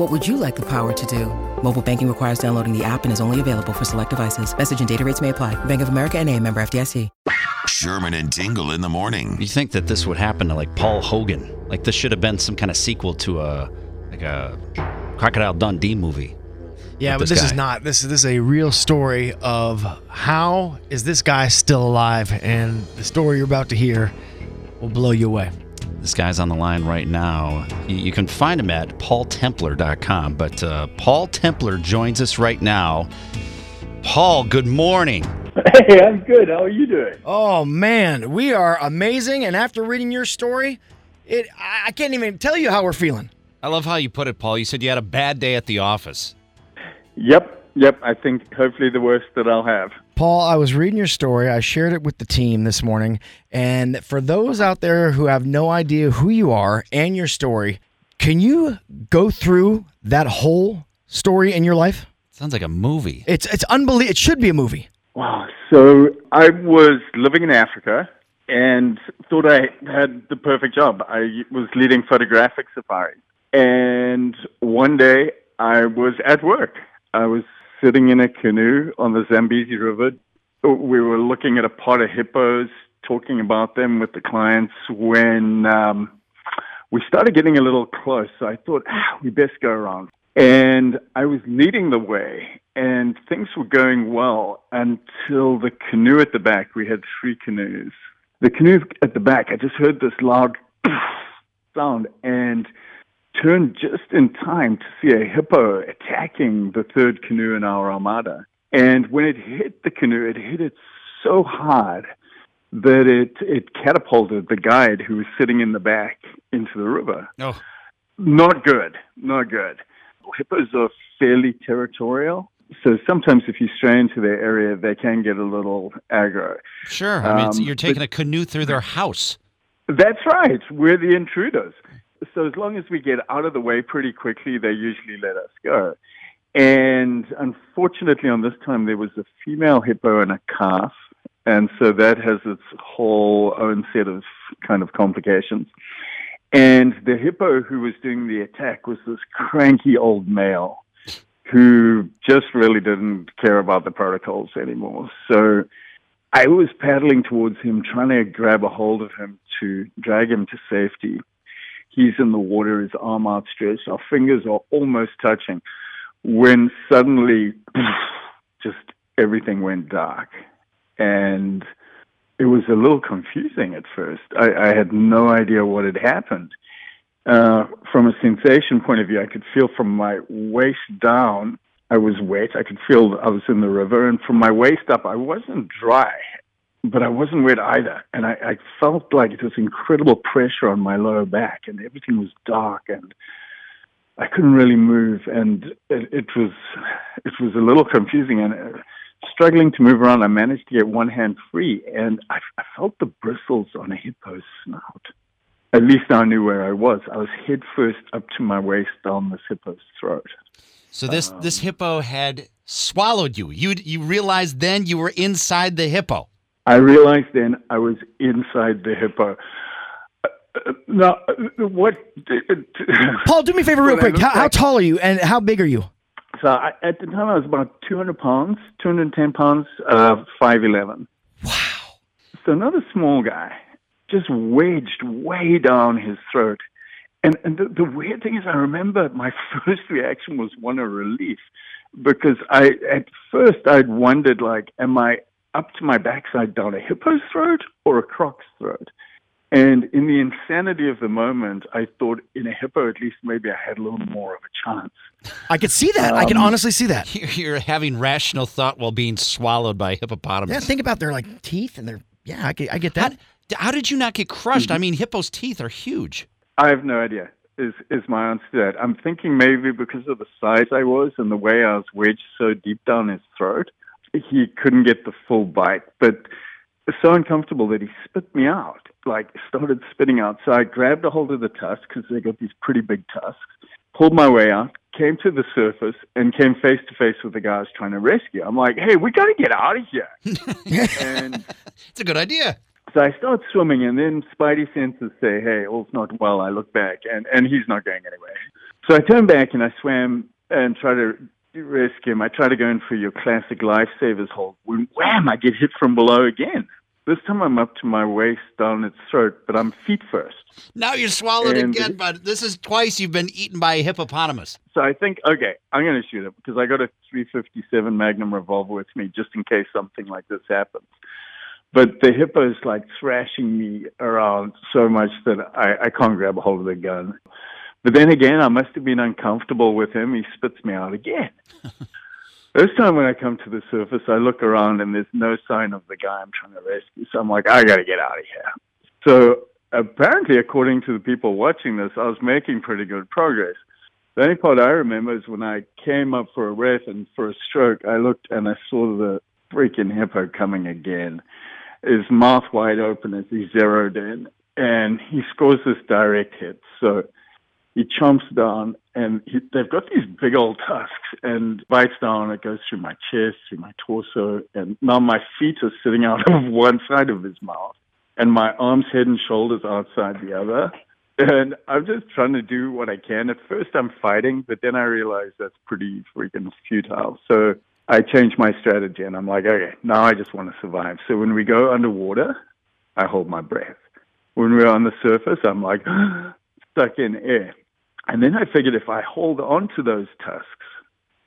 What would you like the power to do? Mobile banking requires downloading the app and is only available for select devices. Message and data rates may apply. Bank of America and a member FDIC. Sherman and Tingle in the morning. You think that this would happen to like Paul Hogan? Like this should have been some kind of sequel to a like a Crocodile Dundee movie. Yeah, with but this this is not. This is this is a real story of how is this guy still alive, and the story you're about to hear will blow you away. This guy's on the line right now. You, you can find him at paultempler.com. But uh, Paul Templer joins us right now. Paul, good morning. Hey, I'm good. How are you doing? Oh man, we are amazing, and after reading your story, it I I can't even tell you how we're feeling. I love how you put it, Paul. You said you had a bad day at the office. Yep, yep. I think hopefully the worst that I'll have. Paul, I was reading your story. I shared it with the team this morning. And for those out there who have no idea who you are and your story, can you go through that whole story in your life? Sounds like a movie. It's it's unbelievable. It should be a movie. Wow. So I was living in Africa and thought I had the perfect job. I was leading photographic safaris. And one day I was at work. I was sitting in a canoe on the Zambezi River. We were looking at a pot of hippos, talking about them with the clients when um, we started getting a little close. So I thought, ah, we best go around. And I was leading the way, and things were going well until the canoe at the back. We had three canoes. The canoe at the back, I just heard this loud sound and turned just in time to see a hippo attacking the third canoe in our armada. And when it hit the canoe, it hit it so hard that it it catapulted the guide who was sitting in the back into the river. Oh, Not good. Not good. Hippos are fairly territorial. So sometimes if you stray into their area, they can get a little aggro. sure. I mean, Um, you're taking a canoe through their house. That's right. We're the intruders. So as long as we get out of the way pretty quickly, they usually let us go. And unfortunately, on this time, there was a female hippo and a calf. And so that has its whole own set of kind of complications. And the hippo who was doing the attack was this cranky old male who just really didn't care about the protocols anymore. So I was paddling towards him, trying to grab a hold of him to drag him to safety. He's in the water, his arm outstretched. Our fingers are almost touching when suddenly just everything went dark. And it was a little confusing at first. I, I had no idea what had happened. Uh, from a sensation point of view, I could feel from my waist down, I was wet. I could feel I was in the river. And from my waist up, I wasn't dry, but I wasn't wet either. And I, I felt like it was incredible pressure on my lower back, and everything was dark, and I couldn't really move. And it, it was it was a little confusing and uh, struggling to move around. I managed to get one hand free, and I, I felt the bristles on a hippo's snout. At least I knew where I was. I was head first up to my waist down this hippo's throat. So this Um, this hippo had swallowed you. You you realized then you were inside the hippo. I realized then I was inside the hippo. Uh, Now, what? Paul, do me a favor, real quick. How, how tall are you, and how big are you? So I, at the time I was about 200 pounds, 210 pounds, uh, 5'11". Wow. So another small guy just wedged way down his throat. And, and the, the weird thing is, I remember my first reaction was one of relief because I, at first, I'd wondered, like, am I up to my backside down a hippo's throat or a croc's throat. And in the insanity of the moment, I thought in a hippo, at least maybe I had a little more of a chance. I could see that. I can Um, honestly see that. You're, you're having rational thought while being swallowed by a hippopotamus. Yeah, think about their like teeth and their yeah. I get, I get how, that. how did you not get crushed? Mm-hmm. I mean, hippos' teeth are huge. I have no idea. Is is my answer to that? I'm thinking maybe because of the size I was and the way I was wedged so deep down his throat, he couldn't get the full bite. But so uncomfortable that he spit me out. Like started spitting out. So I grabbed a hold of the tusks because they got these pretty big tusks. Pulled my way out, came to the surface, and came face to face with the guy I was trying to rescue. I'm like, "Hey, we got to get out of here!" and It's a good idea. so I start swimming, and then Spidey senses say, "Hey, all's not well." I look back, and and he's not going anywhere. So I turn back and I swam and try to rescue him. I try to go in for your classic lifesavers hold. When wham, I get hit from below again. This time I'm up to my waist down its throat, but I'm feet first. Now you're swallowed And- again, but this is twice you've been eaten by a hippopotamus. So I think, okay, I'm going to shoot him because I got a 357 Magnum revolver with me just in case something like this happens. But the hippo's like thrashing me around so much that I, I can't grab a hold of the gun. But then again, I must have been uncomfortable with him. He spits me out again. this time when I come to the surface, I look around and there's no sign of the guy I'm trying to rescue. So I'm like, I got to get out of here. So apparently, according to the people watching this, I was making pretty good progress. The only part I remember is when I came up for a breath and for a stroke, I looked and I saw the freaking hippo coming again. His mouth wide open as he zeroed in, and he scores this direct hit. So he chomps down, and he, they've got these big old tusks, and bites down. It goes through my chest, through my torso, and now my feet are sitting out of one side of his mouth, and my arms, head, and shoulders outside the other. And I'm just trying to do what I can. At first, I'm fighting, but then I realize that's pretty freaking futile. So I change my strategy, and I'm like, okay, now I just want to survive. So when we go underwater, I hold my breath. When we're on the surface, I'm like stuck in air. And then I figured if I hold on to those tusks,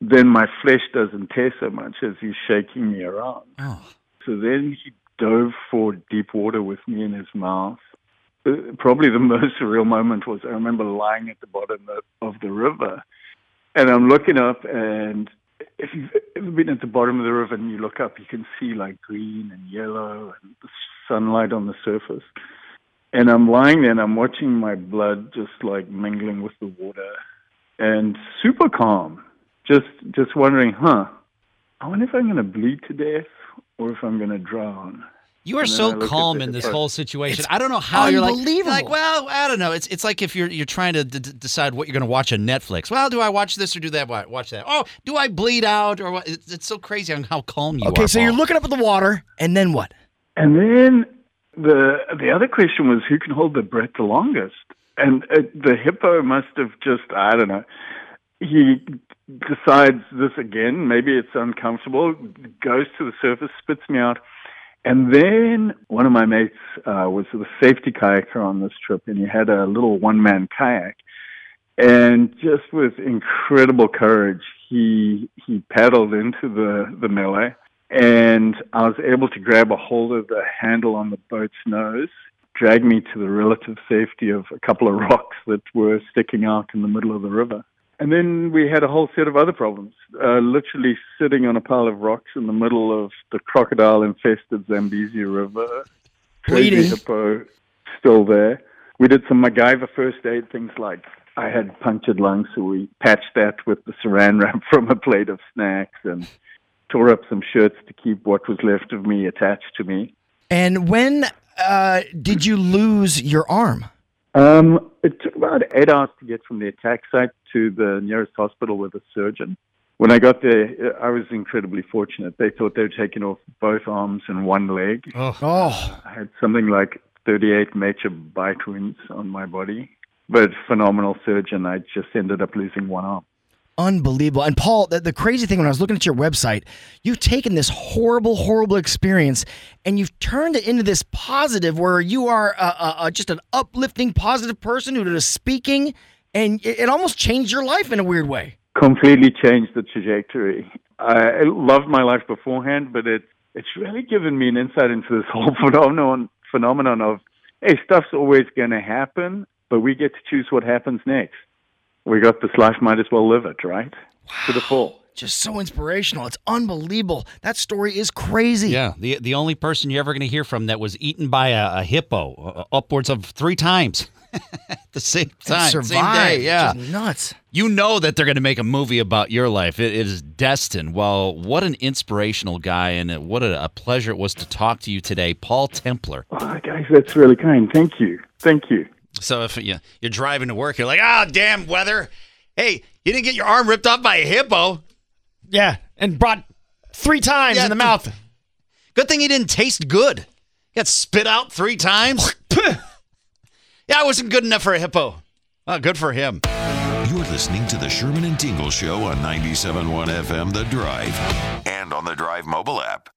then my flesh doesn't tear so much as he's shaking me around. Oh. So then he dove for deep water with me in his mouth. Uh, Probably the most surreal moment was I remember lying at the bottom of, of the river, and I'm looking up, and if you've ever been at the bottom of the river and you look up, you can see like green and yellow and the sunlight on the surface. And I'm lying there and I'm watching my blood just like mingling with the water, and super calm. Just just wondering, huh? I wonder if I'm going to bleed to death or if I'm going to drown. You are And then I so calm in this hippo. whole situation. It's I don't know how you're like, unbelievable. like, well, I don't know. It's it's like if you're you're trying to d- d- decide what you're going to watch on Netflix. Well, do I watch this or do that? Watch that? Oh, do I bleed out or what? It's, it's so crazy on how calm you are. Okay, so you're looking up at the water, and then what? And then the the other question was who can hold the breath the longest? And uh, the hippo must have just I don't know. He decides this again. Maybe it's uncomfortable. Goes to the surface, spits me out, and then one of my mates uh, was the safety kayaker on this trip, and he had a little one man kayak. And just with incredible courage, he he paddled into the the melee and I was able to grab a hold of the handle on the boat's nose, drag me to the relative safety of a couple of rocks that were sticking out in the middle of the river. And then we had a whole set of other problems. Uh, literally sitting on a pile of rocks in the middle of the crocodile-infested Zambezi River. Crazy Bleeding. hippo still there. We did some MacGyver first aid things like I had punctured lungs, so we patched that with the saran wrap from a plate of snacks and tore up some shirts to keep what was left of me attached to me. And when uh, did you lose your arm? Um, it took about eight hours to get from the attack site to the nearest hospital with a surgeon. When I got there, I was incredibly fortunate. They thought they were taking off both arms and one leg. Oh, I had something like 38 major bite wounds on my body, but phenomenal surgeon. I just ended up losing one arm. Unbelievable. And Paul, the, the crazy thing when I was looking at your website, you've taken this horrible, horrible experience and you've turned it into this positive where you are just an uplifting, positive person who is speaking, and it, it almost changed your life in a weird way. completely changed the trajectory. I loved my life beforehand, but it it's really given me an insight into this whole phenomenon phenomenon of hey, stuff's always going to happen, but we get to choose what happens next. We got this life, might as well live it, right? To the full. Just so inspirational. It's unbelievable. That story is crazy. Yeah, the the only person you're ever going to hear from that was eaten by a, a hippo uh, upwards of three times at the same time, Survive. same day. Yeah, Just nuts. you know that they're going to make a movie about your life. It, it is destined. Well, what an inspirational guy, and what a, a pleasure it was to talk to you today, Paul Templer. Oh, guys, that's really kind. Thank you. Thank you. So if you, you're driving to work, you're like, "Ah, damn weather! Hey, you didn't get your arm ripped off by a hippo. Yeah, and brought three times Yeah, in the th- mouth. Good thing he didn't taste good. Got spit out three times. yeah, I wasn't good enough for a hippo. Oh, good for him. You're listening to the Sherman and Tingle Show on 97.1 FM The Drive and on the Drive mobile app.